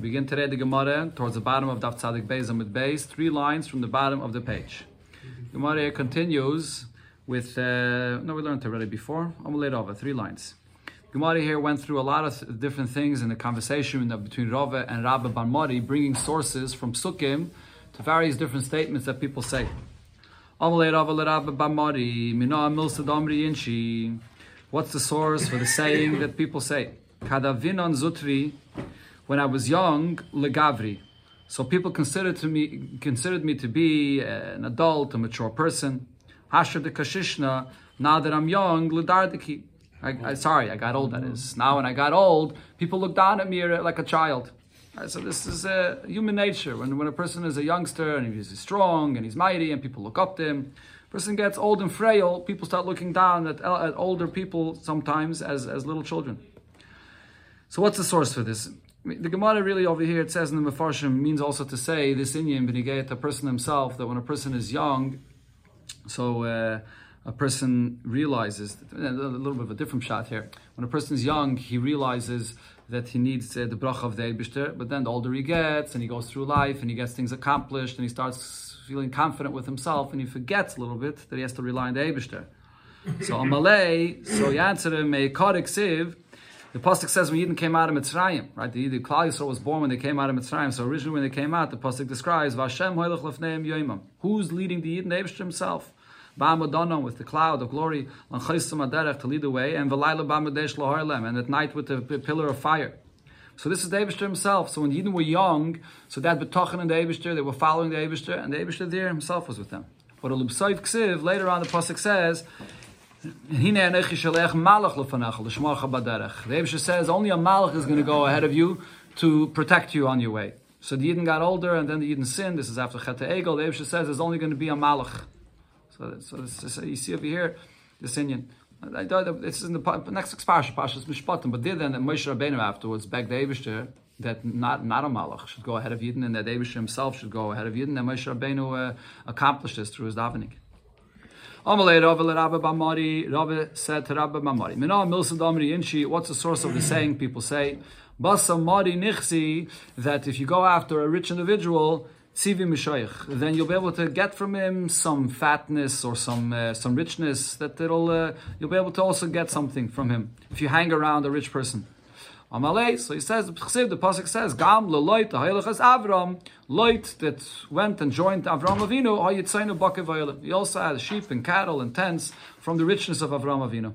begin today the Gemara towards the bottom of Daf Tzadik Beis Amid Beis, three lines from the bottom of the page. Gemara continues with, uh, no, we learned already before, Amalei Rava, three lines. Gemara here went through a lot of different things in the conversation between Rava and Rabbi Bar Mari, bringing sources from Sukkim to various different statements that people say. Amalei Rava Rabba Bar Mari, Mina Milsa Damri Inshi. What's the source for the saying that people say? Kadavinon Zutri when I was young, legavri. So people considered to me considered me to be an adult, a mature person. Hasher de kashishna. Now that I'm young, ledardiki. I, I, sorry, I got old. That is now. When I got old, people look down at me like a child. So this is uh, human nature. When when a person is a youngster and he's strong and he's mighty and people look up to him, person gets old and frail. People start looking down at, at older people sometimes as as little children. So what's the source for this? The Gemara really over here, it says in the Mefarshim, means also to say this Indian Benigayat, a person himself, that when a person is young, so uh, a person realizes, a little bit of a different shot here, when a person is young, he realizes that he needs uh, the bracha of the Eibishter, but then the older he gets, and he goes through life, and he gets things accomplished, and he starts feeling confident with himself, and he forgets a little bit that he has to rely on the Eibishter. So Amalei, so him, Meikodik Siv, the pasuk says when Yidden came out of Mitzrayim, right? The, the Klal Yisrael was born when they came out of Mitzrayim. So originally when they came out, the pasuk describes Vashem hoylech lefneim yoimam. Who's leading the Yidden? Abishter himself. Ba'amadana with the cloud of glory, lanchaysim aderech to lead the way, and v'layla ba'amadesh laharlem, and at night with the pillar of fire. So this is the Abishter himself. So when Yidden were young, so that betochen and the Abishter, they were following the Abishter, and the Abishter there himself was with them. But a Lubsayv Ksiv, later on the pasuk says the Abisha says only a malach is going to go ahead of you to protect you on your way. So the Yidden got older and then the Yidden sinned. This is after Chet Egel. The says there's only going to be a malach. So, so this, you see over here, this Indian. I is in the next parsha, Mishpatim, but did then Moshe Rabbeinu afterwards begged the that not not a malach should go ahead of Yidden and that Abishter himself should go ahead of Yidden. And Moshe Rabbeinu uh, accomplished this through his davening. Amalei Rava Rabba Bamari. Rava said to Rabba Bamari. Mina Milsa Damri Inshi. What's the source of the saying people say? Basa Mari Nichsi. That if you go after a rich individual, Tzivi Mishayich, then you'll be able to get from him some fatness or some uh, some richness. That it'll uh, you'll be able to also get something from him if you hang around a rich person. So he says, the Pasuk says, Gam leloit, ha'ilachas Avram, loit that went and joined Avram Avinu, ha'yitzaynu bakev He also had sheep and cattle and tents from the richness of Avram Avinu.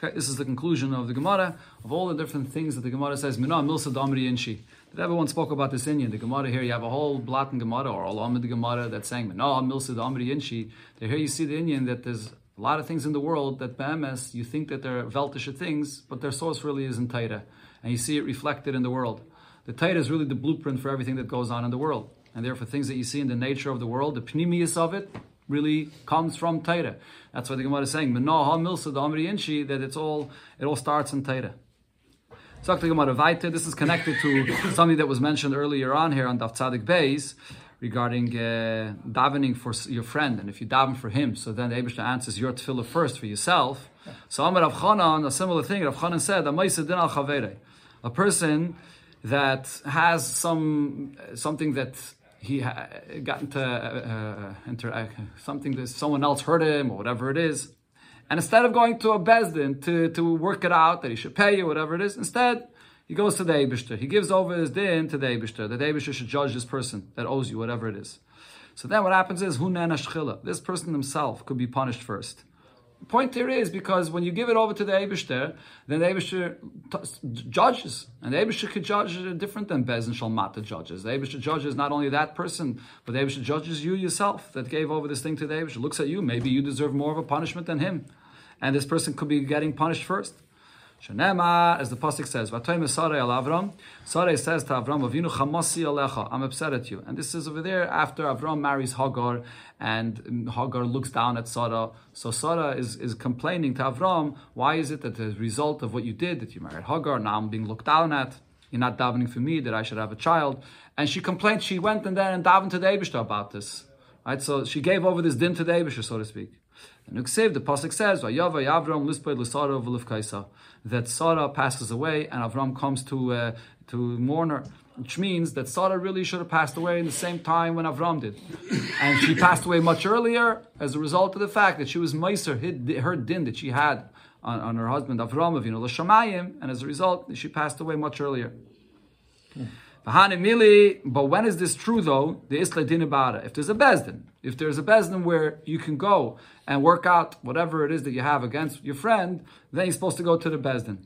Okay, this is the conclusion of the Gemara, of all the different things that the Gemara says, Mina milsa damri inshi. Did everyone spoke about this Indian? The Gemara here, you have a whole Blatten Gemara or Alam the Gemara that's saying, Mina milsa damri inshi. Here you see the Indian that there's a lot of things in the world that BMS, you think that they're Veltisha things, but their source really is in Taita. And you see it reflected in the world. The Taita is really the blueprint for everything that goes on in the world. And therefore, things that you see in the nature of the world, the pnimius of it, really comes from Taita. That's why the Gemara is saying, Milsa, the Amri Inshi, that it's all, it all starts in Taita. This is connected to something that was mentioned earlier on here on Daf Tzadik Beis, regarding uh, davening for your friend, and if you daven for him, so then the Abishah answers your tefillah first for yourself. So Amar Rav Chanan, a similar thing, Rav Chanan said, a person that has some something that he ha- got into uh, uh, uh, something that someone else hurt him or whatever it is, and instead of going to a bezdin to, to work it out that he should pay you whatever it is, instead he goes to the Eibishter. He gives over his din to the Eibishter. The Eibishter should judge this person that owes you whatever it is. So then what happens is, This person himself could be punished first. The point here is because when you give it over to the Eibishter, then the Eibishter t- judges. And the Eibishter could judge different than Bez and Shalmata judges. The Eibishter judges not only that person, but the Eibishter judges you yourself that gave over this thing to the Eibishter. Looks at you, maybe you deserve more of a punishment than him. And this person could be getting punished first. Shanema, as the pasuk says, "Vatoim Sarai al Avram." Sarai says to Avram, "Avinu chamasi alecha." I'm upset at you. And this is over there after Avram marries Hagar, and Hagar looks down at Sarah. So Sarah is, is complaining to Avram, "Why is it that as a result of what you did, that you married Hagar, now I'm being looked down at? You're not davening for me that I should have a child." And she complained. She went and then and davened to the Eibushter about this. Right, so she gave over this din to the Eibushter, so to speak. And the pasuk says, "Vayava Yavram lispay l'sara v'lifkaisa," that Sarah passes away and Avram comes to uh, to mourn her, which means that Sarah really should have passed away in the same time when Avram did. And she passed away much earlier as a result of the fact that she was Meiser, her din that she had on, on her husband Avram Avinu L'Shamayim, and as a result, she passed away much earlier. But when is this true though? The Isla Dinabara. If there's a Bezdin, if there's a Bezdin where you can go and work out whatever it is that you have against your friend, then you're supposed to go to the Bezdin.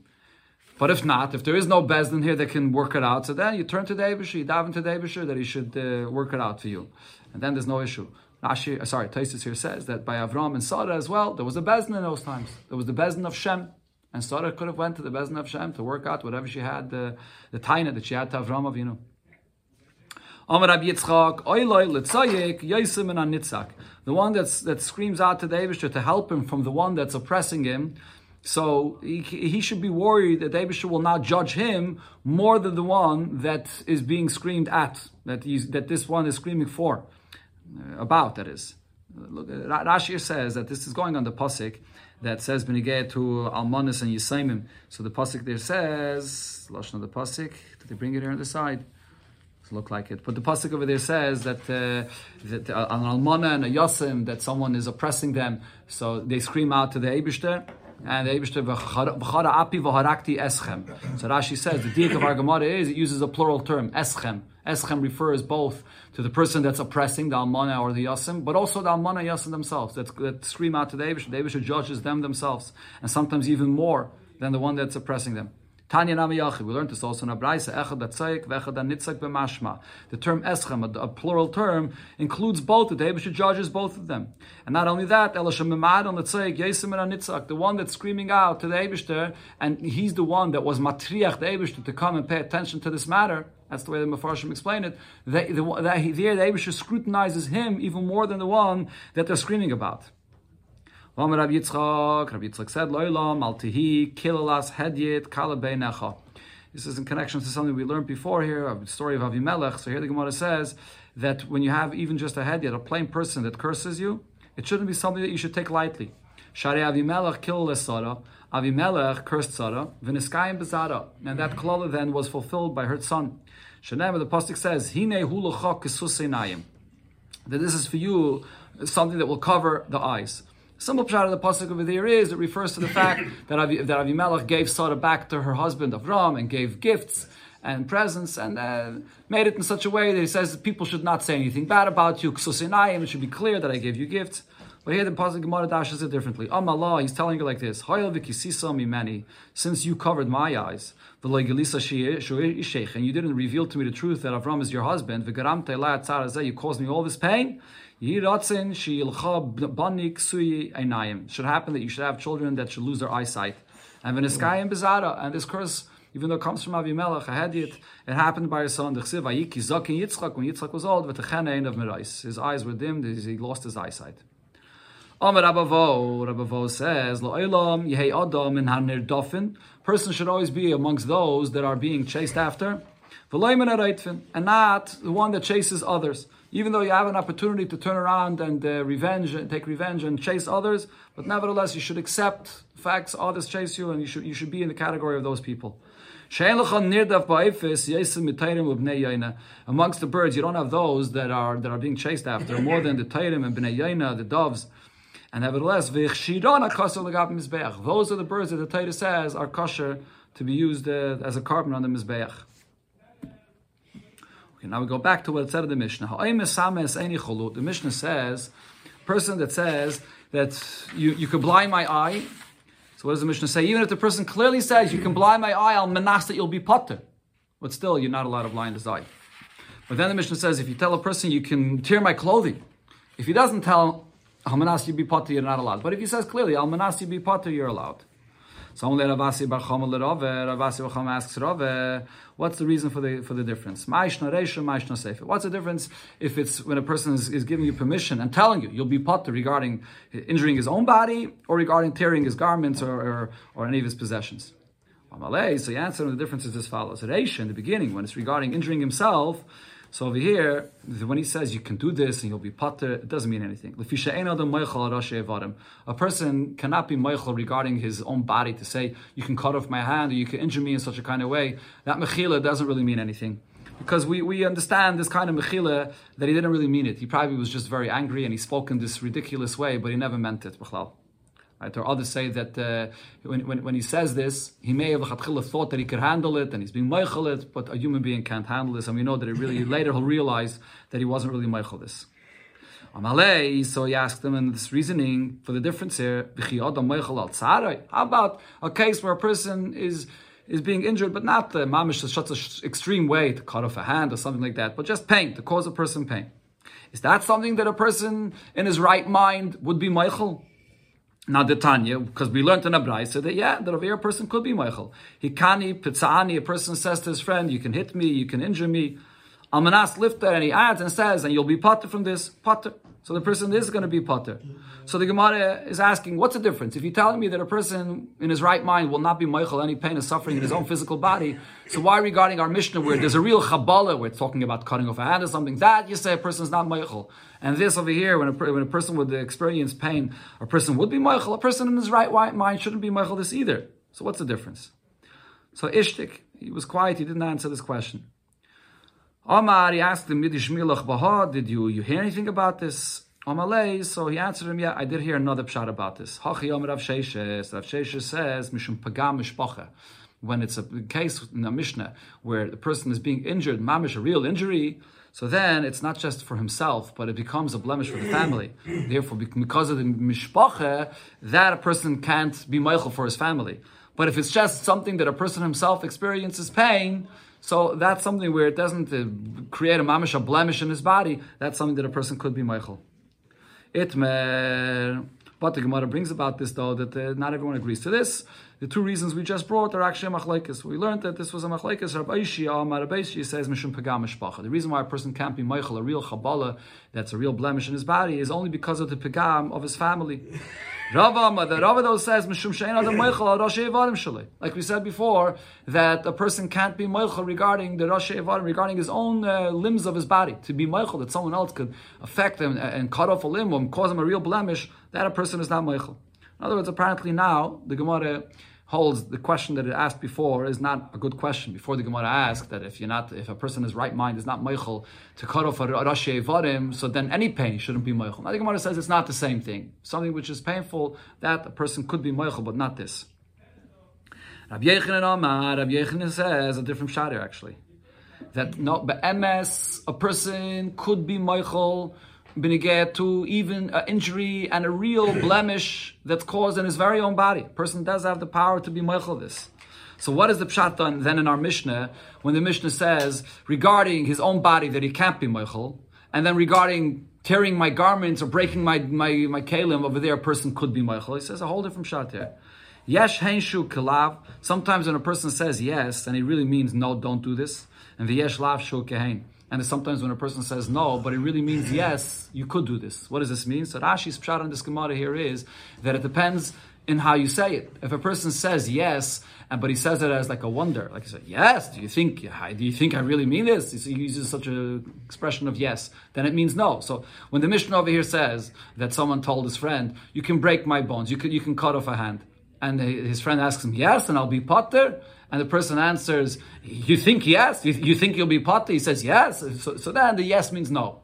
But if not, if there is no Bezdin here that can work it out, so then you turn to Abishur, you dive into Abishur that he should uh, work it out for you. And then there's no issue. Rashi, uh, sorry, Taisus here says that by Avram and Sarah as well, there was a Bezdin in those times. There was the Bezdin of Shem. And Sarah could have went to the Bezdin of Shem to work out whatever she had, the, the taina that she had to Avram Avinu. Amar Rabbi Yitzchak, Oiloi and. The one that's, that screams out to the Abishur to help him from the one that's oppressing him. So he, he should be worried that the Abishur will now judge him more than the one that is being screamed at, that, he's, that this one is screaming for, uh, about, that is. Look, Rashi says that this is going on the Pasik that says Benigay to Almanis and Yisaimim. So the pasuk there says, Lashon of the pasuk. Did they bring it here on the side? Look like it. But the pasuk over there says that uh, that uh, an Almana and a Yasim that someone is oppressing them, so they scream out to the Eibushter. And the Eibishter api v'harakti eschem. So Rashi says the diak of our Gemara is it uses a plural term eschem. Eschem refers both to the person that's oppressing the almana or the yasim, but also the almana yasim themselves that, that scream out to the Eibishter. The Eibishter judges them themselves, and sometimes even more than the one that's oppressing them. Tanya Nami Yachid. We learned this also in Abraisa. Echad Atzaik v'Echad Anitzak b'Mashma. The term Eschem, a, a, plural term, includes both. The Rebbe judges both of them. And not only that, Elisha Memad on the Tzaik, Yesim Anitzak, the one that's screaming out to the Eibishter, and he's the one that was matriach the Eibishter to come and pay attention to this matter. That's the way the Mefarshim explain it. That, the, that he, there, the Eibishter scrutinizes him even more than the one that they're screaming about. Rabbi Yitzchak, Rabbi Yitzchak said, Loilam, Altihi, Kilalas, Hedyet, Kalabei Necha. This is in connection to something we learned before here, a story of Avimelech. So here the Gemara says that when you have even just a hedyet, a plain person that curses you, it shouldn't be something that you should take lightly. Shari Avimelech killed Sarah. Avimelech cursed Sarah. Viniskayim bezara. And that klala then was fulfilled by her son. Shanem, the Pasuk says, Hine hulacha kesuseinayim. That this is for you something that will cover the eyes. Simple pshat of the pasuk over there is it refers to the fact that Avi, that Avimelech gave Sarah back to her husband Avram and gave gifts and presents and uh, made it in such a way that he says that people should not say anything bad about you. Ksusinayim, it should be clear that I gave you gifts. But here the pasuk Gemara dashes it differently. Allah, he's telling you like this: many, Since you covered my eyes, the Lagilisa Shi ishuikh, and you didn't reveal to me the truth that Avram is your husband, you caused me all this pain. Should happen that you should have children that should lose their eyesight. And when and Bezara, and this curse, even though it comes from Avimelech, it, it happened by his son, the Chsiv, Yitzchak, when Yitzchak was old, with the Chenein of Merais. His eyes were dimmed, he lost his eyesight. Amar Rabavo, Rabavo says, Lo'elam yehei adam in hanir dofin. Person should always be amongst those that are being chased after. And not the one that chases others even though you have an opportunity to turn around and uh, revenge and take revenge and chase others, but nevertheless you should accept facts others chase you and you should you should be in the category of those people. Amongst the birds, you don't have those that are that are being chased after more than the Tairim and Bnei Yaina, the doves. And nevertheless, those are the birds that the Torah says are kosher to be used uh, as a korban on the Mizbeach. Okay, now we go back to what it said in the Mishnah. The Mishnah says, person that says that you, you could blind my eye. So what does the Mishnah say? Even if the person clearly says you can blind my eye, I'll manas that you'll be potter. But still, you're not allowed to blind his eye. But then the Mishnah says, if you tell a person you can tear my clothing, if he doesn't tell, I'll manas you be potter, you're not allowed. But if he says clearly, I'll manas you be potter, you're allowed. Someone Ravasi Bar Chama Ravasi Bar Chama asks Rave, uh, what's the reason for the for the difference? Ma'ishna Reisha, Ma'ishna Sefer. What's the difference if it's when a person is, is giving you permission and telling you you'll be potter regarding injuring his own body or regarding tearing his garments or, or, or any of his possessions? So the answer the difference is as follows. Reisha, in the beginning, when it's regarding injuring himself, So over here, when he says you can do this and you'll be pater, it doesn't mean anything. A person cannot be meichel regarding his own body to say you can cut off my hand or you can injure me in such a kind of way. That mechila doesn't really mean anything. Because we, we understand this kind of mechila that he didn't really mean it. He probably was just very angry and he spoke in this ridiculous way, but he never meant it. Right? Or others say that uh, when, when, when, he says this, he may have thought that he could handle it and he's being meichel it, but a human being can't handle this. And we know that it really later he'll realize that he wasn't really meichel this. Amalei, so he asked him in this reasoning for the difference here. How about a case where a person is is being injured, but not the mamish such an extreme way to cut off a hand or something like that, but just pain to cause a person pain. Is that something that a person in his right mind would be meichel? Now the Tanya, because we learned in a said that yeah, that a person could be meichel. Hikani, Pitzani, a person says to his friend, you can hit me, you can injure me. Almanas lifter, and he adds and says, and you'll be potter from this, potter. So the person is going to be potter. So the Gemara is asking, what's the difference? If you're telling me that a person in his right mind will not be meichel any pain or suffering in his own physical body, so why regarding our Mishnah where there's a real Kabbalah, we're talking about cutting off a hand or something, that you say a person is not meichel. And this over here, when a, when a person would experience pain, a person would be meichel, a person in his right mind shouldn't be meichel this either. So what's the difference? So Ishtik, he was quiet, he didn't answer this question. Omar, he asked him, did you, you hear anything about this? Amalei, so he answered him, yeah, I did hear another pshat about this. Hachi Omer Rav Sheshes, Rav Sheshes says, Mishum Pagam Mishpacha. When it's a case in a Mishnah where the person is being injured, mamish, a real injury, so then it's not just for himself, but it becomes a blemish for the family. Therefore, because of the mishpacha, that a person can't be meichel for his family. But if it's just something that a person himself experiences pain, so that's something where it doesn't uh, create a mamish, a blemish in his body. That's something that a person could be meichel. Itmer. But the Gemara brings about this though that uh, not everyone agrees to this. The two reasons we just brought are actually a machlekes. We learned that this was a machlekes. Rabbi Ishi, says mishum pagam The reason why a person can't be meichel, a real chabala, that's a real blemish in his body, is only because of the pagam of his family. Rava, the Rava though says mishum shein adam meichel al rosh shalei. Like we said before, that a person can't be meichel regarding the rosh regarding his own uh, limbs of his body. To be meichel that someone else could affect him and cut off a limb or cause him a real blemish, that a person is not meichel. In other words, apparently now the Gemara holds the question that it asked before is not a good question. Before the Gemara asked that if you're not, if a person is right mind is not meichel to cut off a rashi evarim, so then any pain shouldn't be meichel. Now the Gemara says it's not the same thing. Something which is painful that a person could be meichel, but not this. Rabbi Yechanan Amar, Rabbi Yechanan says a different shadow actually. That no, but MS, a person could be meichel to even an injury and a real blemish that's caused in his very own body. A person does have the power to be meichel this. So what is the pshat then in our Mishnah when the Mishnah says regarding his own body that he can't be meichel, and then regarding tearing my garments or breaking my my my kalim over there, a person could be meichel. He says a whole different pshat here. Yesh henshu kalav. Sometimes when a person says yes and he really means no, don't do this, and the yesh lav shu kehain. And sometimes when a person says no, but it really means yes, you could do this. What does this mean? So Rashi's pshat on this Gemara here is that it depends in how you say it. If a person says yes, and but he says it as like a wonder, like he said, yes, do you think do you think I really mean this? He uses such an expression of yes, then it means no. So when the Mishnah over here says that someone told his friend, you can break my bones, you can you can cut off a hand, and his friend asks him, yes, and I'll be potter and the person answers, "You think yes? You, you think you'll be potter?" He says yes. So, so then the yes means no.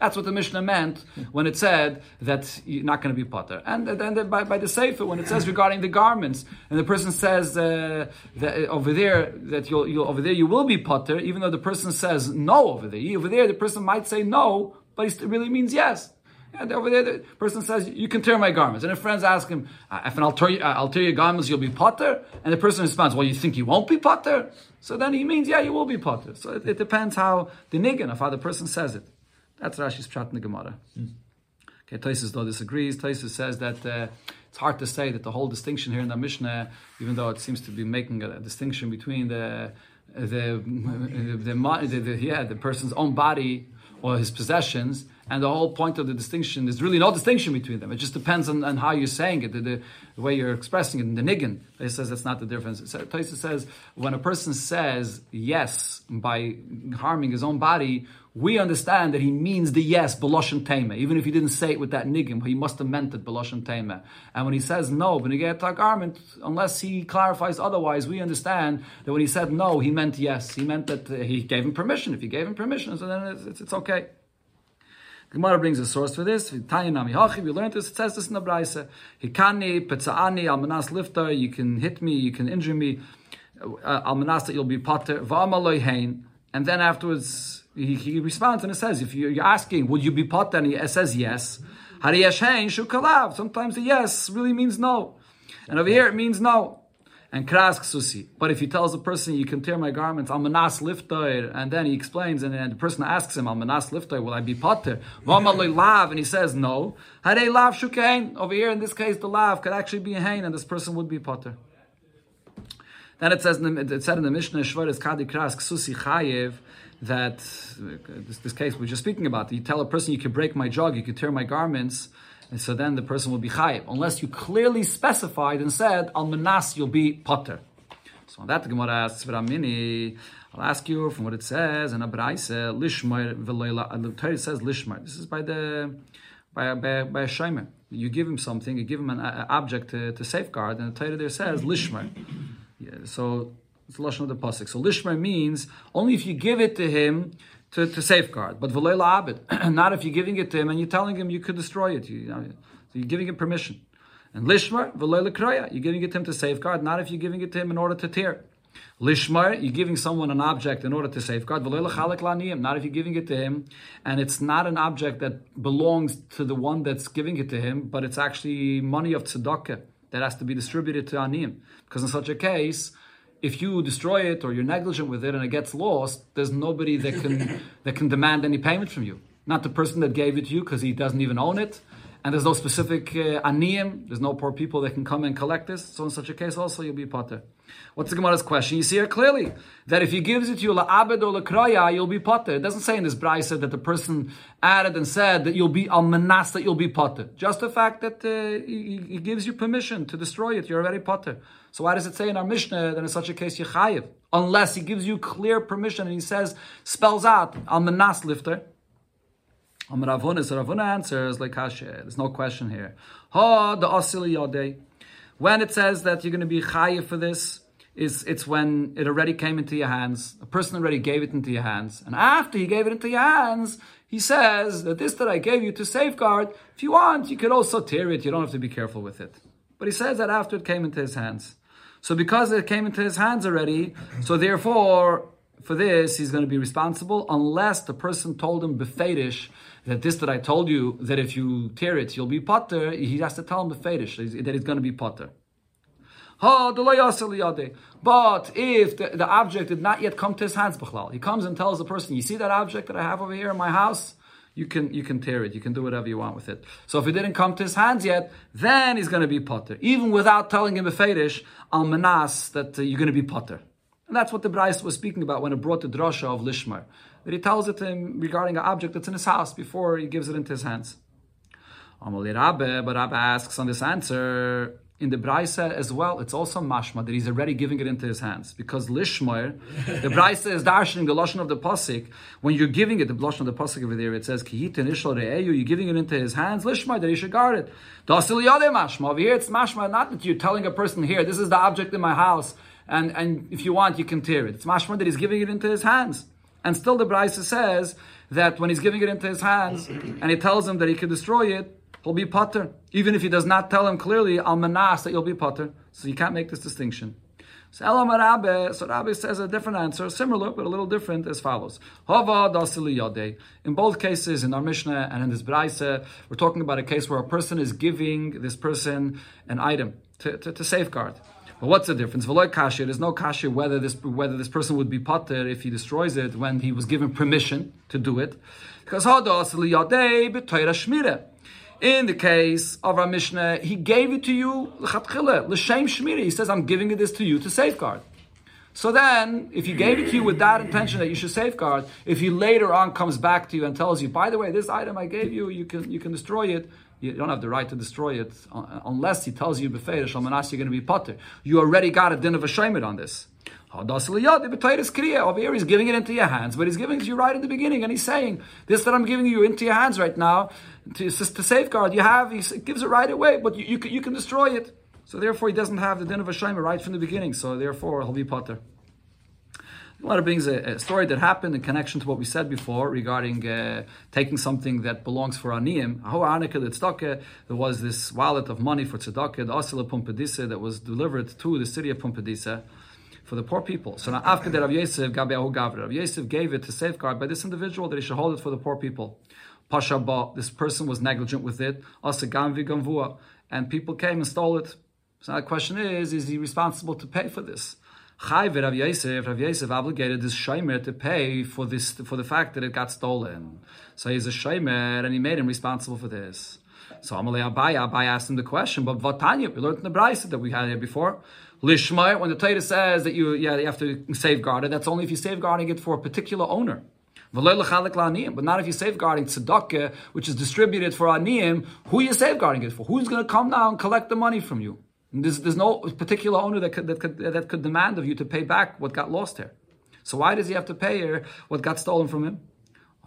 That's what the Mishnah meant when it said that you're not going to be potter. And then by, by the Sefer, when it says regarding the garments, and the person says uh, that uh, over there that you'll, you'll, over there you will be potter, even though the person says no over there. Over there, the person might say no, but it really means yes. And over there, the person says, "You can tear my garments." And if friends ask him, uh, "If I'll tear, you, uh, I'll tear your garments, you'll be potter," and the person responds, "Well, you think you won't be potter?" So then he means, "Yeah, you will be potter." So it, it depends how the niggin of how the person says it. That's Rashi's pshat in the Gemara. Mm. Okay, Taisus though disagrees. Taisus says that uh, it's hard to say that the whole distinction here in the Mishnah, even though it seems to be making a, a distinction between the the, the, the, the, yeah the person's own body or his possessions And the whole point of the distinction is really no distinction between them. It just depends on, on how you're saying it, the, the, the, way you're expressing it. In the niggin, it says that's not the difference. Taisa says when a person says yes by harming his own body, we understand that he means the yes, Beloshan Tema. Even if he didn't say it with that niggin, he must have meant it, Beloshan Tema. And when he says no, when a garment, unless he clarifies otherwise, we understand that when he said no, he meant yes. He meant that uh, he gave him permission. If he gave him permission, so then it's, it's, it's okay. Gemara brings a source for this. We learned this. It says this in the Braise. Hikani, Petzaani, Almanas lifter. You can hit me. You can injure me. Uh, Almanas that you'll be potter. And then afterwards, he, he, responds and it says, if you're, asking, would you be potter? And he says yes. Hariyesh hein shukalav. Sometimes the yes really means no. And over here it means no and krask susi. But if he tells a person, you can tear my garments, al manas liftoir, and then he explains, and, the person asks him, al manas liftoir, will I be potter? Vamaloi lav, and he says no. Hare lav shukain. Over here, in this case, the lav could actually be a hain, and this person would be potter. Then it says, it said in the Mishnah, Shvaris Kadi Krask Susi Chayev, that uh, this, this case we're just speaking about. You tell a person, you can break my jug, you can tear my garments, and so then the person will be chayiv, unless you clearly specified and said, al manas, you'll be potter. So on that the Gemara asks, V'ramini, I'll ask you from what it says, and Abraise, Lishmar, V'loila, the Torah says Lishmar. This is by the, by, by, by a Shomer. You give him something, you give him an object to, to, safeguard, and the Torah there says Lishmar. Yeah, so it's the Lashon of the Pasuk. So Lishmar means only if you give it to him, to, to safeguard. But abed, not if you're giving it to him and you're telling him you could destroy it. You, you know, so you're giving him permission. And lishmar v'leila kroya, you're giving it to him to safeguard, not if you're giving it to him in order to tear. Lishmar, you're giving someone an object in order to safeguard. Not if you're giving it to him, and it's not an object that belongs to the one that's giving it to him, but it's actually money of tzedakah that has to be distributed to aniyim. Because in such a case, if you destroy it or you're negligent with it and it gets lost, there's nobody that can that can demand any payment from you. Not the person that gave it to you because he doesn't even own it, and there's no specific uh, aniyim. There's no poor people that can come and collect this. So in such a case, also you'll be potter. What's the Gemara's question? You see here clearly that if he gives it to you la'abed or la'kraya, you'll be potter. It doesn't say in this brayse that the person added and said that you'll be al manas that you'll be potter. Just the fact that uh, he, he, gives you permission to destroy it, you're already potter. So why does it say in our Mishnah that in such a case you're chayiv? Unless he gives you clear permission and he says, spells out al manas lifter. Am Ravuna, so Ravuna answers like Hashem. There's no question here. Ha the asili yodei. When it says that you're going to be chayiv for this, is it's when it already came into your hands. A person already gave it into your hands, and after he gave it into your hands, he says that this that I gave you to safeguard. If you want, you could also tear it. You don't have to be careful with it. But he says that after it came into his hands. So because it came into his hands already, so therefore for this he's going to be responsible unless the person told him befedish that this that I told you that if you tear it you'll be potter. He has to tell him befedish that he's going to be potter. But if the, the, object did not yet come to his hands, he comes and tells the person, "You see that object that I have over here in my house? You can you can tear it. You can do whatever you want with it." So if it didn't come to his hands yet, then he's going to be potter, even without telling him a fetish al manas that uh, you're going to be potter. And that's what the Braise was speaking about when it brought the drasha of Lishmar. That he tells it to him regarding an object that's in his house before he gives it into his hands. But Rabbi asks on this answer, in the Braise as well, it's also mashma that he's already giving it into his hands. Because Lishmoir, the Braise is darshaning the Lashon of the Pasik. When you're giving it, the Lashon of the Pasik over there, it says, Kihit and Ishal Re'eyu, you're giving it into his hands, Lishmoir, that he should guard it. Dasil mashma. Over here, it's mashma, not that you're telling a person here, this is the object in my house, and, and if you want, you can tear it. It's mashma that he's giving it into his hands. And still the Braise says that when he's giving it into his hands, and he tells him that he can destroy it, he'll be potter. Even if he does not tell him clearly, al manas, that you'll be potter. So you can't make this distinction. So Elam Rabbe, so Rabbe says a different answer, similar but a little different, as follows. Hava dasili. In both cases, in our Mishnah and in this Braise, we're talking about a case where a person is giving this person an item to, to, to safeguard. But what's the difference? V'loy kasha. There's no kasha whether this whether this person would be potter if he destroys it when he was given permission to do it. Because hadas shmira. In the case of our Mishnah, he gave it to you l'shem shmiri. He says, I'm giving it this to you to safeguard. So then, if he gave it to you with that intention that you should safeguard, if he later on comes back to you and tells you, by the way, this item I gave you, you can you can destroy it. You don't have the right to destroy it unless he tells you before you're going to be potter. You already got a din of a shemit on this. Over here, he's giving it into your hands, but he's giving it to you right in the beginning, and he's saying, This that I'm giving you into your hands right now, to, to safeguard, you have, he gives it right away, but you, you, can, you can destroy it. So therefore, he doesn't have the din of a shema right from the beginning. So therefore, he'll be potter. Gemara brings a, a, uh, uh, story that happened in connection to what we said before regarding uh, taking something that belongs for aniyim. Uh, there was this wallet of money for tzedakah, the asila pumpadisa, that was delivered to the city of Pumpadisa for the poor people. So now after that, Rav Yosef Rav Yosef gave it to safeguard by this individual that he should hold it for the poor people. Pasha ba, this person was negligent with it. Asa gamvi gamvua, and people came and stole it. So now the question is, is he responsible to pay for this? Chayv Rav Yosef, Rav Yosef obligated this shaymer to pay for this for the fact that it got stolen. So he's a shaymer, and he made him responsible for this. So Amalei Abai, Abai asked him the question, but Vatanya, we learned in the Brisa that we had here before. Lishma, when the Torah says that you, yeah, you have to safeguard it, that's only if you're safeguarding it for a particular owner. But not if you're safeguarding tzedakah, which is distributed for aniyim, who are you safeguarding it for? Who's going to come now and collect the money from you? There's, there's no particular owner that could, that, could, that could demand of you to pay back what got lost here. So why does he have to pay her what got stolen from him?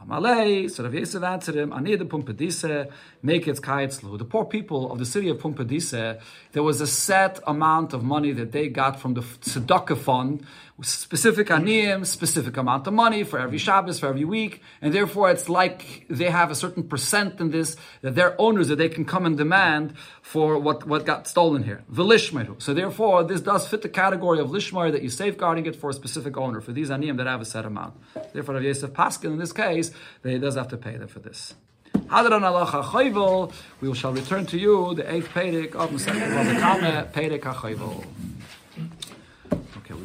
Amalei, so Rav Yosef answered him, Ani the Pumpadise, make it kaitzlu. The poor people of the city of Pumpadise, there was a set amount of money that they got from the tzedakah fund, specific aniyim, specific amount of money for every Shabbos, for every week, and therefore it's like they have a certain percent in this, that they're owners, that they can come and demand for what, what got stolen here. Velishmeru. So therefore, this does fit the category of lishmar that you're safeguarding it for a specific owner, for these aniyim that have a set amount. Therefore, Rav Yosef Paskin, in this case, they does have to pay them for this. We shall return to you the eighth Pedic of the Kame Pedic.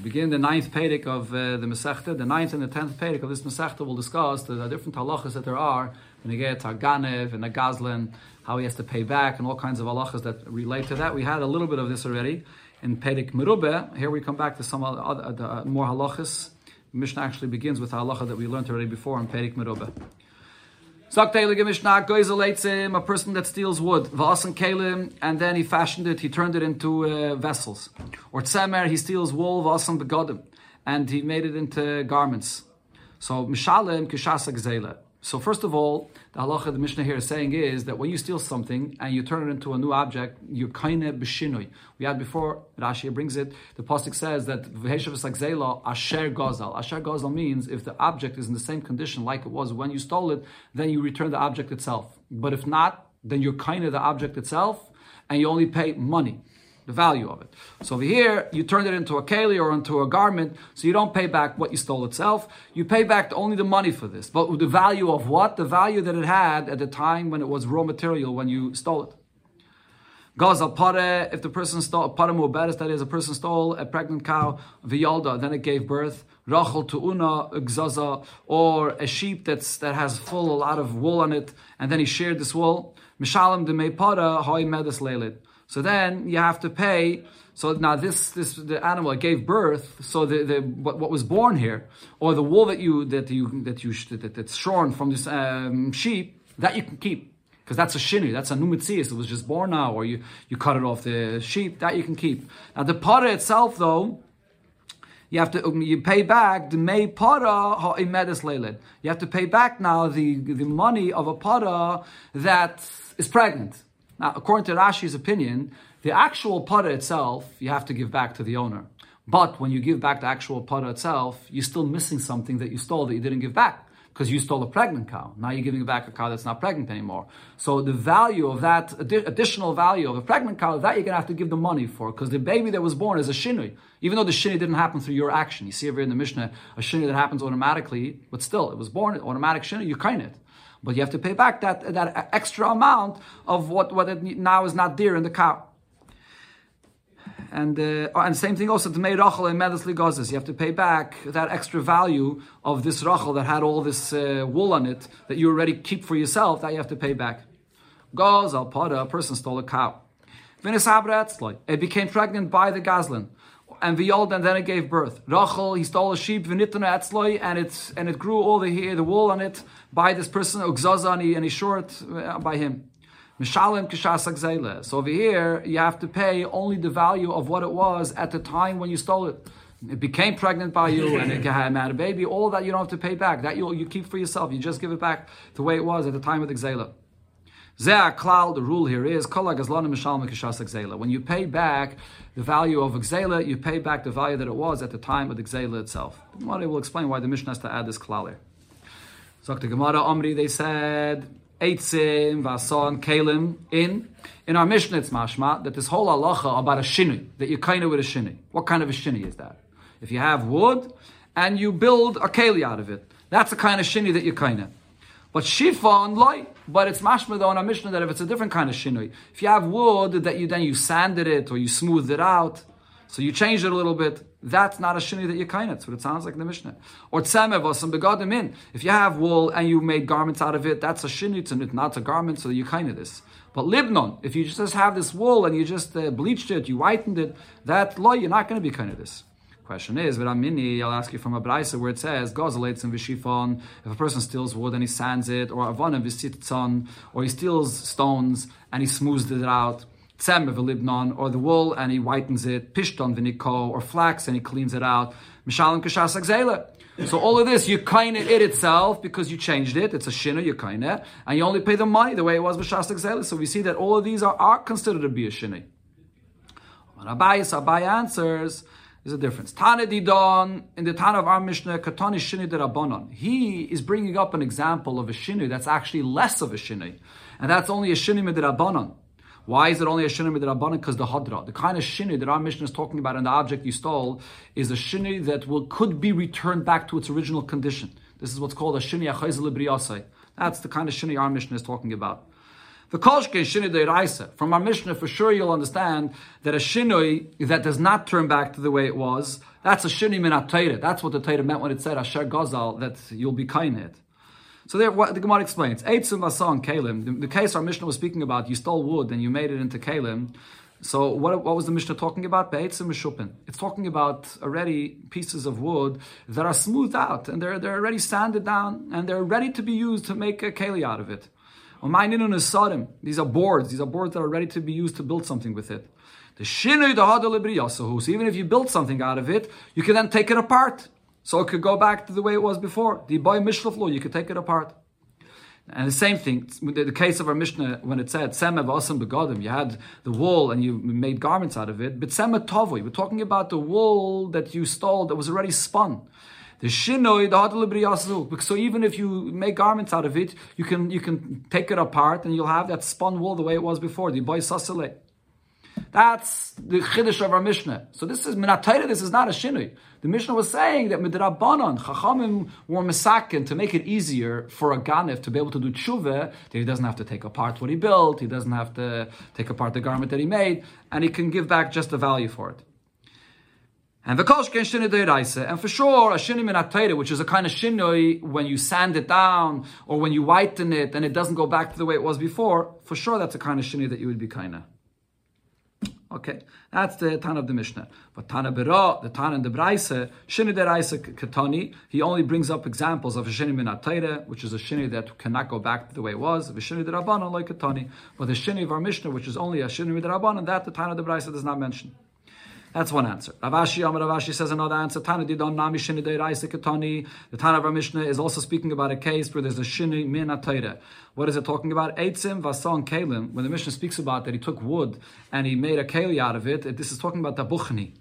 Begin the ninth Pedic of uh, the Masechta. The ninth and the tenth Pedic of this Masechta will discuss the, the different halachas that there are in the get Ganev and the Gazlan, how he has to pay back, and all kinds of halachas that relate to that. We had a little bit of this already in Pedic Merube. Here we come back to some other, uh, more halachas Mishnah actually begins with halacha that we learned already before in Perik Merubah. A person that steals wood, and then he fashioned it, he turned it into uh, vessels. Or tzemer, he steals wool, and he made it into garments. So. So first of all, the halacha the Mishnah here is saying is that when you steal something and you turn it into a new object, you're of b'shinoi. We had before, Rashi brings it, the pasuk says that v'heshav sagzela asher gozal. Asher gozal means if the object is in the same condition like it was when you stole it, then you return the object itself. But if not, then you're kind of the object itself and you only pay money the value of it. So over here, you turn it into a keli or into a garment, so you don't pay back what you stole itself. You pay back only the money for this. But the value of what? The value that it had at the time when it was raw material when you stole it. Gazal pare, if the person stole pare muberes, that is, a person stole a pregnant cow, viyalda, then it gave birth. Rachel to una gzaza, or a sheep that's that has full a lot of wool on it, and then he shared this wool. Mishalim de para hoy medes lelit. So then you have to pay. So now this this the animal gave birth. So the, the what, what was born here, or the wool that you that you that you that, that's shorn from this um, sheep that you can keep because that's a shinu, that's a numitzias. It was just born now, or you you cut it off the sheep that you can keep. Now the para itself though. You have to um, you pay back the may para ha'imedis leilid. You have to pay back now the, the money of a para that is pregnant. Now, according to Rashi's opinion, the actual pada itself you have to give back to the owner. But when you give back the actual pada itself, you're still missing something that you stole that you didn't give back because you stole a pregnant cow. Now you're giving back a cow that's not pregnant anymore. So the value of that additional value of a pregnant cow, that you're going to have to give the money for because the baby that was born is a shinui. Even though the shinui didn't happen through your action. You see over in the Mishnah, a shinui that happens automatically, but still, it was born automatic shinui, you kind it but you have to pay back that, that extra amount of what, what it now is not there in the cow. And uh, and same thing also to made rachel and medas ligazes. You have to pay back that extra value of this rachel that had all this uh, wool on it that you already keep for yourself. That you have to pay back. Goz al pada, a person stole a cow. It became pregnant by the gazlan. And Vyold, and then it gave birth. Rachel, he stole a sheep, Vinitana Etzloi, and it's and it grew all the hair, the wool on it by this person, Ugzaza, and he, he shore it uh, by him. Mishalim Kishas So over here, you have to pay only the value of what it was at the time when you stole it. It became pregnant by you and it had a baby. All that you don't have to pay back. That you you keep for yourself. You just give it back the way it was at the time of the Gzela. The rule here is when you pay back the value of Gzela, you pay back the value that it was at the time of the Gzela itself. The Gemara will explain why the Mishnah has to add this klal here. So the Gemara Omri, they said, Eitzim, Vason, Kalim, in. In our Mishnah, it's mashma that this whole halacha about a shinui, that you're kind of with a shinui. What kind of a shinui is that? If you have wood and you build a keli out of it, that's the kind of shinui that you're kind of. But shifa on light, but it's mashma though in our Mishnah that if it's a different kind of shinui, if you have wood that you then you sanded it or you smoothed it out, so you change it a little bit, that's not a shinui that you kind of. That's what it sounds like in the Mishnah. Or tzemev or some begadim in. If you have wool and you made garments out of it, that's a shinui, it's not a garment, so you kind of this. But libnon, if you just have this wool and you just uh, bleached it, you whitened it, that law, you're not going to be kind of this. Question is, but mini, I'll ask you from a brisa where it says, Gozalates and Vishifon, if a person steals wood and he sands it, or Avon and or he steals stones and he smooths it out, Tzem Libnon, or the wool and he whitens it, Pishton Viniko, or flax and he cleans it out, Mishalim Kashas. So all of this, you kind of it itself because you changed it. It's a shina, you kind of, and you only pay the money the way it was b'shas exela. So we see that all of these are, are considered to be a shina. Abai, Abai answers, there's a difference. Tana Didon, in the Tana of our Mishnah, Katani Shini de Rabbanon. He is bringing up an example of a Shini that's actually less of a Shini. And that's only a Shini de Rabbanon. Why is it only a Shini de Rabbanon? Because the Hadra. The kind of Shini that our Mishnah is talking about and the object you stole is a Shini that will could be returned back to its original condition. This is what's called a Shini Achayzel That's the kind of Shini our Mishnah is talking about. From our Mishnah, for sure you'll understand that a shinui that does not turn back to the way it was, that's a shinui min That's what the Torah meant when it said asher gozal, that you'll be kainit. So there, what the Gemara explains, Eitzim vasan kalim. The, the case our Mishnah was speaking about, you stole wood and you made it into kalim. So what, what was the Mishnah talking about? Be'etzim mishupin. It's talking about already pieces of wood that are smoothed out and they're, they're already sanded down and they're ready to be used to make a keli out of it. These are boards. These are boards that are ready to be used to build something with it. The shinui the So even if you build something out of it, you can then take it apart. So it could go back to the way it was before. The boy mishlaflo, you could take it apart. And the same thing, the case of our Mishnah, when it said, Semev Asam Begodim, you had the wool and you made garments out of it, but Semet we're talking about the wool that you stole that was already spun. The shinoi, the hadal So even if you make garments out of it, you can you can take it apart and you'll have that spun wool the way it was before. The boy sasile. That's the chiddush of our Mishnah. So this is minatayra. This is not a shinui. The Mishnah was saying that midrabanan chachamim were misakin to make it easier for a ganif to be able to do tshuva. That he doesn't have to take apart what he built. He doesn't have to take apart the garment that he made, and he can give back just the value for it. And the v'koshken shinui deiraisa. And for sure, a shinui min which is a kind of shinui when you sand it down or when you whiten it and it doesn't go back to the way it was before, for sure that's a kind of shinui that you would be kind of. Okay, that's the Tan of the Mishnah. But Tana Bera, the Tan in the Braise, Shini Deraisa Katani, he only brings up examples of a Shini Min which is a Shini that cannot go back to the way it was, of a Shini Derabbanan like Katani. But the Shini of our Mishnah, which is only a Shini Derabbanan, that the Tan of the Braise does not mention. That's one answer. Rav Ashi Amar Rav Ashi says another answer. Tana didon nami shini ketani. The Tana of our Mishnah is also speaking about a case where there's a shini min What is it talking about? Eitzim vason kalim. When the Mishnah speaks about that he took wood and he made a keli out of it, this is talking about the buchni.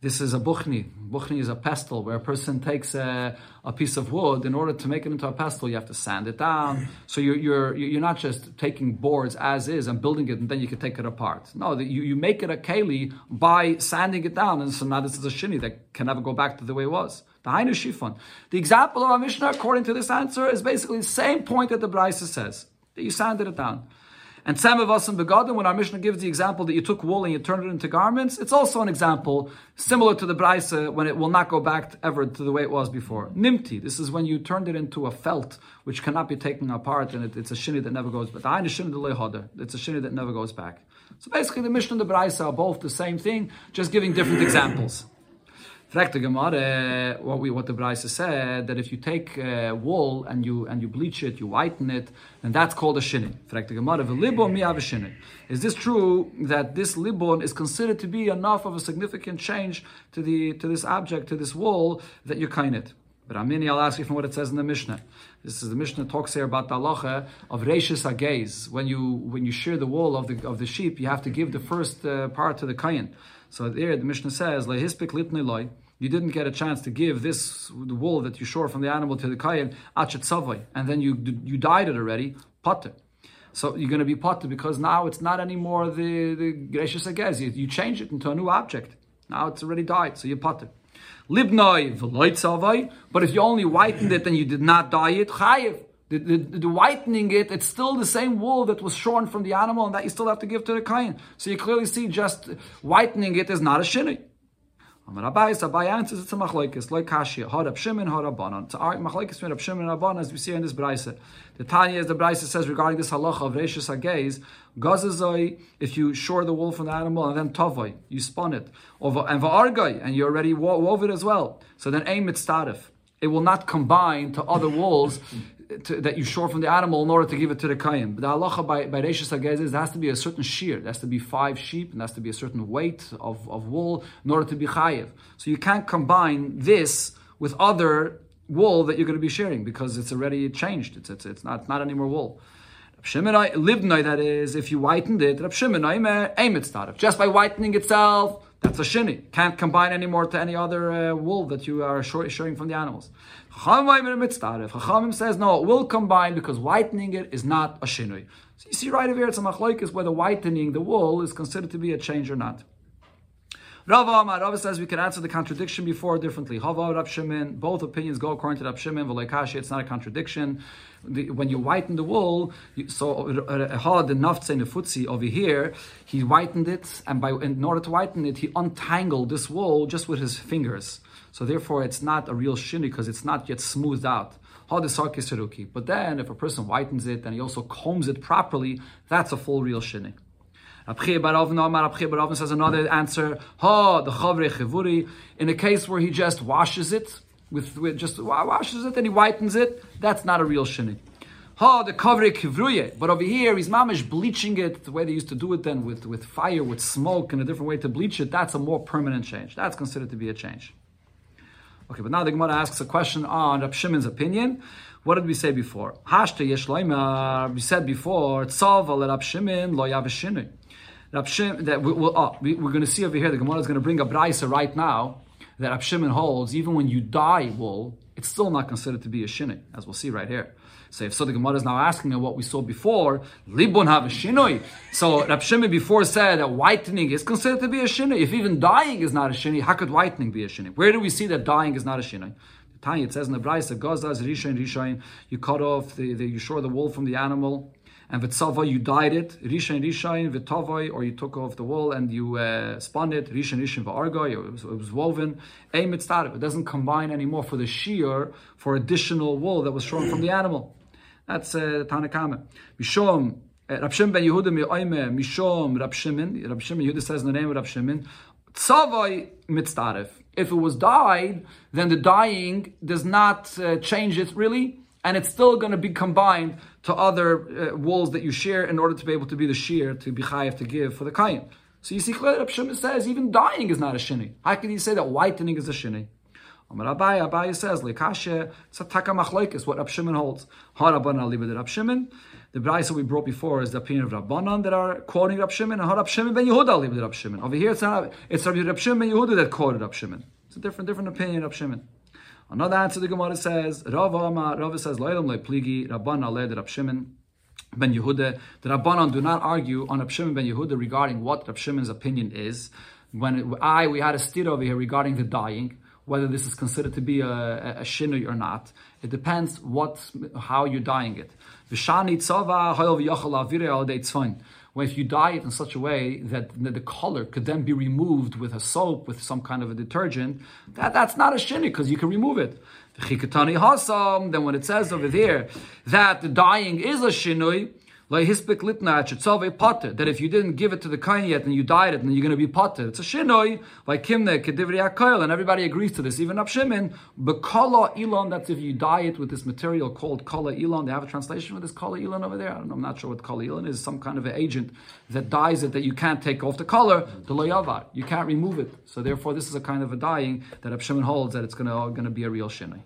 This is a buchni. Buchni is a pestle where a person takes a, a, piece of wood. In order to make it into a pestle, you have to sand it down. So you're, you're, you're not just taking boards as is and building it and then you can take it apart. No, you, you make it a keli by sanding it down. And so now this is a shini that can never go back to the way it was. The Hainu Shifon. The example of our Mishnah, according to this answer, is basically the same point that the Braisa says, that you sanded it down. And some of us in Begadim, when our Mishnah gives the example that you took wool and you turned it into garments, it's also an example similar to the Braisa when it will not go back ever to the way it was before. Nimti, this is when you turned it into a felt which cannot be taken apart and it, it's a shini that never goes back. It's a shini that never goes back. So basically the Mishnah and the Braisa are both the same thing, just giving different examples. Fragt the Gemara, what we what the Brisa said that if you take uh, wool and you and you bleach it, you whiten it, then that's called a shinin. Fragt the Gemara, libon mi a Is this true that this libon is considered to be enough of a significant change to the to this object to this wool that you kind it? But Amini, I'll ask you from what it says in the Mishnah. This is the Mishnah talks here about the halacha of reishis agez. When you when you shear the wool of the of the sheep, you have to give the first uh, part to the kain. So there, the Mishnah says, "Lehispik litnei loy." You didn't get a chance to give this the wool that you shore from the animal to the kayin achet and then you you dyed it already potter. So you're going to be potter because now it's not anymore the the gracious agez. You, you change it into a new object. Now it's already dyed, so you potter. Libnoi v'loit But if you only whitened it and you did not dye it, chayiv. The, the, the, whitening it, it's still the same wool that was shorn from the animal and that you still have to give to the kain. So you clearly see just whitening it is not a shinui. Amar Abayis, Abai answers it's a machlokes, like Kashia, Harab Shimon, Harab Banan. It's a machlokes between Rab Shimon and Rabbanan, as we see in this Braise. The Tanya, as the Braise says regarding this halacha of Reishis Hagez, Gazazoi, if you shore the wool from the animal, and then Tavoi, you spun it, and Va'argai, and you already wove it as well. So then Aim Mitztarif. It will not combine to other wools to, that you shore from the animal in order to give it to the kain. But the halacha by, by Reishis is there has to be a certain shear. There has to be five sheep, and there has to be a certain weight of, of wool in order to be chayiv. So you can't combine this with other wool that you're going to be sharing because it's already changed. It's, it's, it's not, not anymore wool. Libnoi, that is, if you whitened it, just by whitening itself, that's a shini. Can't combine anymore to any other uh, wool that you are sharing from the animals. Chachamim says no, it will combine because whitening it is not a shinui. So you see right over here, it's a machlokes whether whitening the wool is considered to be a change or not. Rava Amar, Rava says we can answer the contradiction before differently. Hava Shimon, both opinions go according to Rab Shimon. V'leikashi, it's not a contradiction. When you whiten the wool, you, so Hal the Nefutzi over here, he whitened it, and by in order to whiten it, he untangled this wool just with his fingers. So therefore, it's not a real shini because it's not yet smoothed out. But then, if a person whitens it and he also combs it properly, that's a full real shini. Rabchir Baravna, says another answer. Ha, the Chavre. In a case where he just washes it, with, with just washes it and he whitens it, that's not a real shini. Ha, the kavre kivruye. But over here, he's mamish bleaching it the way they used to do it then with, with fire, with smoke, and a different way to bleach it. That's a more permanent change. That's considered to be a change. Okay, but now the Gemara asks a question on Rab Shimon's opinion. What did we say before? Hashta yeshloima. We said before, tzav al Rab Shimon lo. That we, we'll, oh, we, are going to see over here, the Gemara is going to bring a Braise right now that Rab Shimon holds, even when you dye wool, it's still not considered to be a shinoi, as we'll see right here. So if so, the Gemara is now asking what we saw before, libun have a shinoi. So Rab Shimon before said that whitening is considered to be a shinoi. If even dyeing is not a shinoi, how could whitening be a shinoi? Where do we see that dyeing is not a shinoi? Tanya, it says in the Braise, Gazaz, Rishain, Rishain, you cut off, the, the, you shore the wool from the animal, and v'tzava you dyed it, rishain rishain v'tavai, or you took off the wool and you uh, spun it, rishain rishain v'argoi, it, was, it was woven, aim it doesn't combine anymore for the shear for additional wool that was shorn from the animal. That's uh, Tanakama. Mishom, uh, Rab Shimon ben Yehuda mi'oime, Mishom Rab Shimon, Rab Shimon Yehuda says in the name of Rab Shimon, Tzavai. If it was dyed, then the dyeing does not uh, change it really, and it's still going to be combined to other uh, walls that you share in order to be able to be the shear to be chayiv to give for the kain. So you see Rab Shimon says even dying is not a shini. How can you say that whitening is a shini? Amar Abai, Abai says, Lekashe, it's a taka machlokes, what Rab Shimon holds. Ha Rabbanan aliba Rab Shimon. The brayso we brought before is the opinion of Rabbanan that are quoting Rab Shimon, and Ha Rab Shimon ben Yehuda aliba Rab Shimon. Over here it's not, it's Rab Shimon ben Yehuda that quoted Rab Shimon. It's a different, different opinion of Shimon. Another answer the Gemara says, Rav Amar, Rav says, Lo'ilam le pligi, Rabban aleh Rab Shimon ben Yehuda. The Rabbanan do not argue on Rab Shimon ben Yehuda regarding what Rab Shimon's opinion is. When I, we had a steer over here regarding the dying. whether this is considered to be a, a, a shinui or not. It depends what how you're dyeing it. When if you dye it in such a way that the, color could then be removed with a soap, with some kind of a detergent, that, that's not a shinui because you can remove it. Then when it says over there that the dyeing is a shinui, that if you didn't give it to the kain yet and you dyed it, then you're going to be potter. It's a shinoi, like kimne kedivri akoil, and everybody agrees to this, even Abshimin. But kala ilon, that's if you dye it with this material called kala ilon. They have a translation for this kala ilon over there. I don't know, I'm not sure what kala ilon is. Some kind of an agent that dyes it that you can't take off the color. The loyavar, you can't remove it. So therefore, this is a kind of a dyeing that Abshimin holds that it's going to going to be a real shinoi.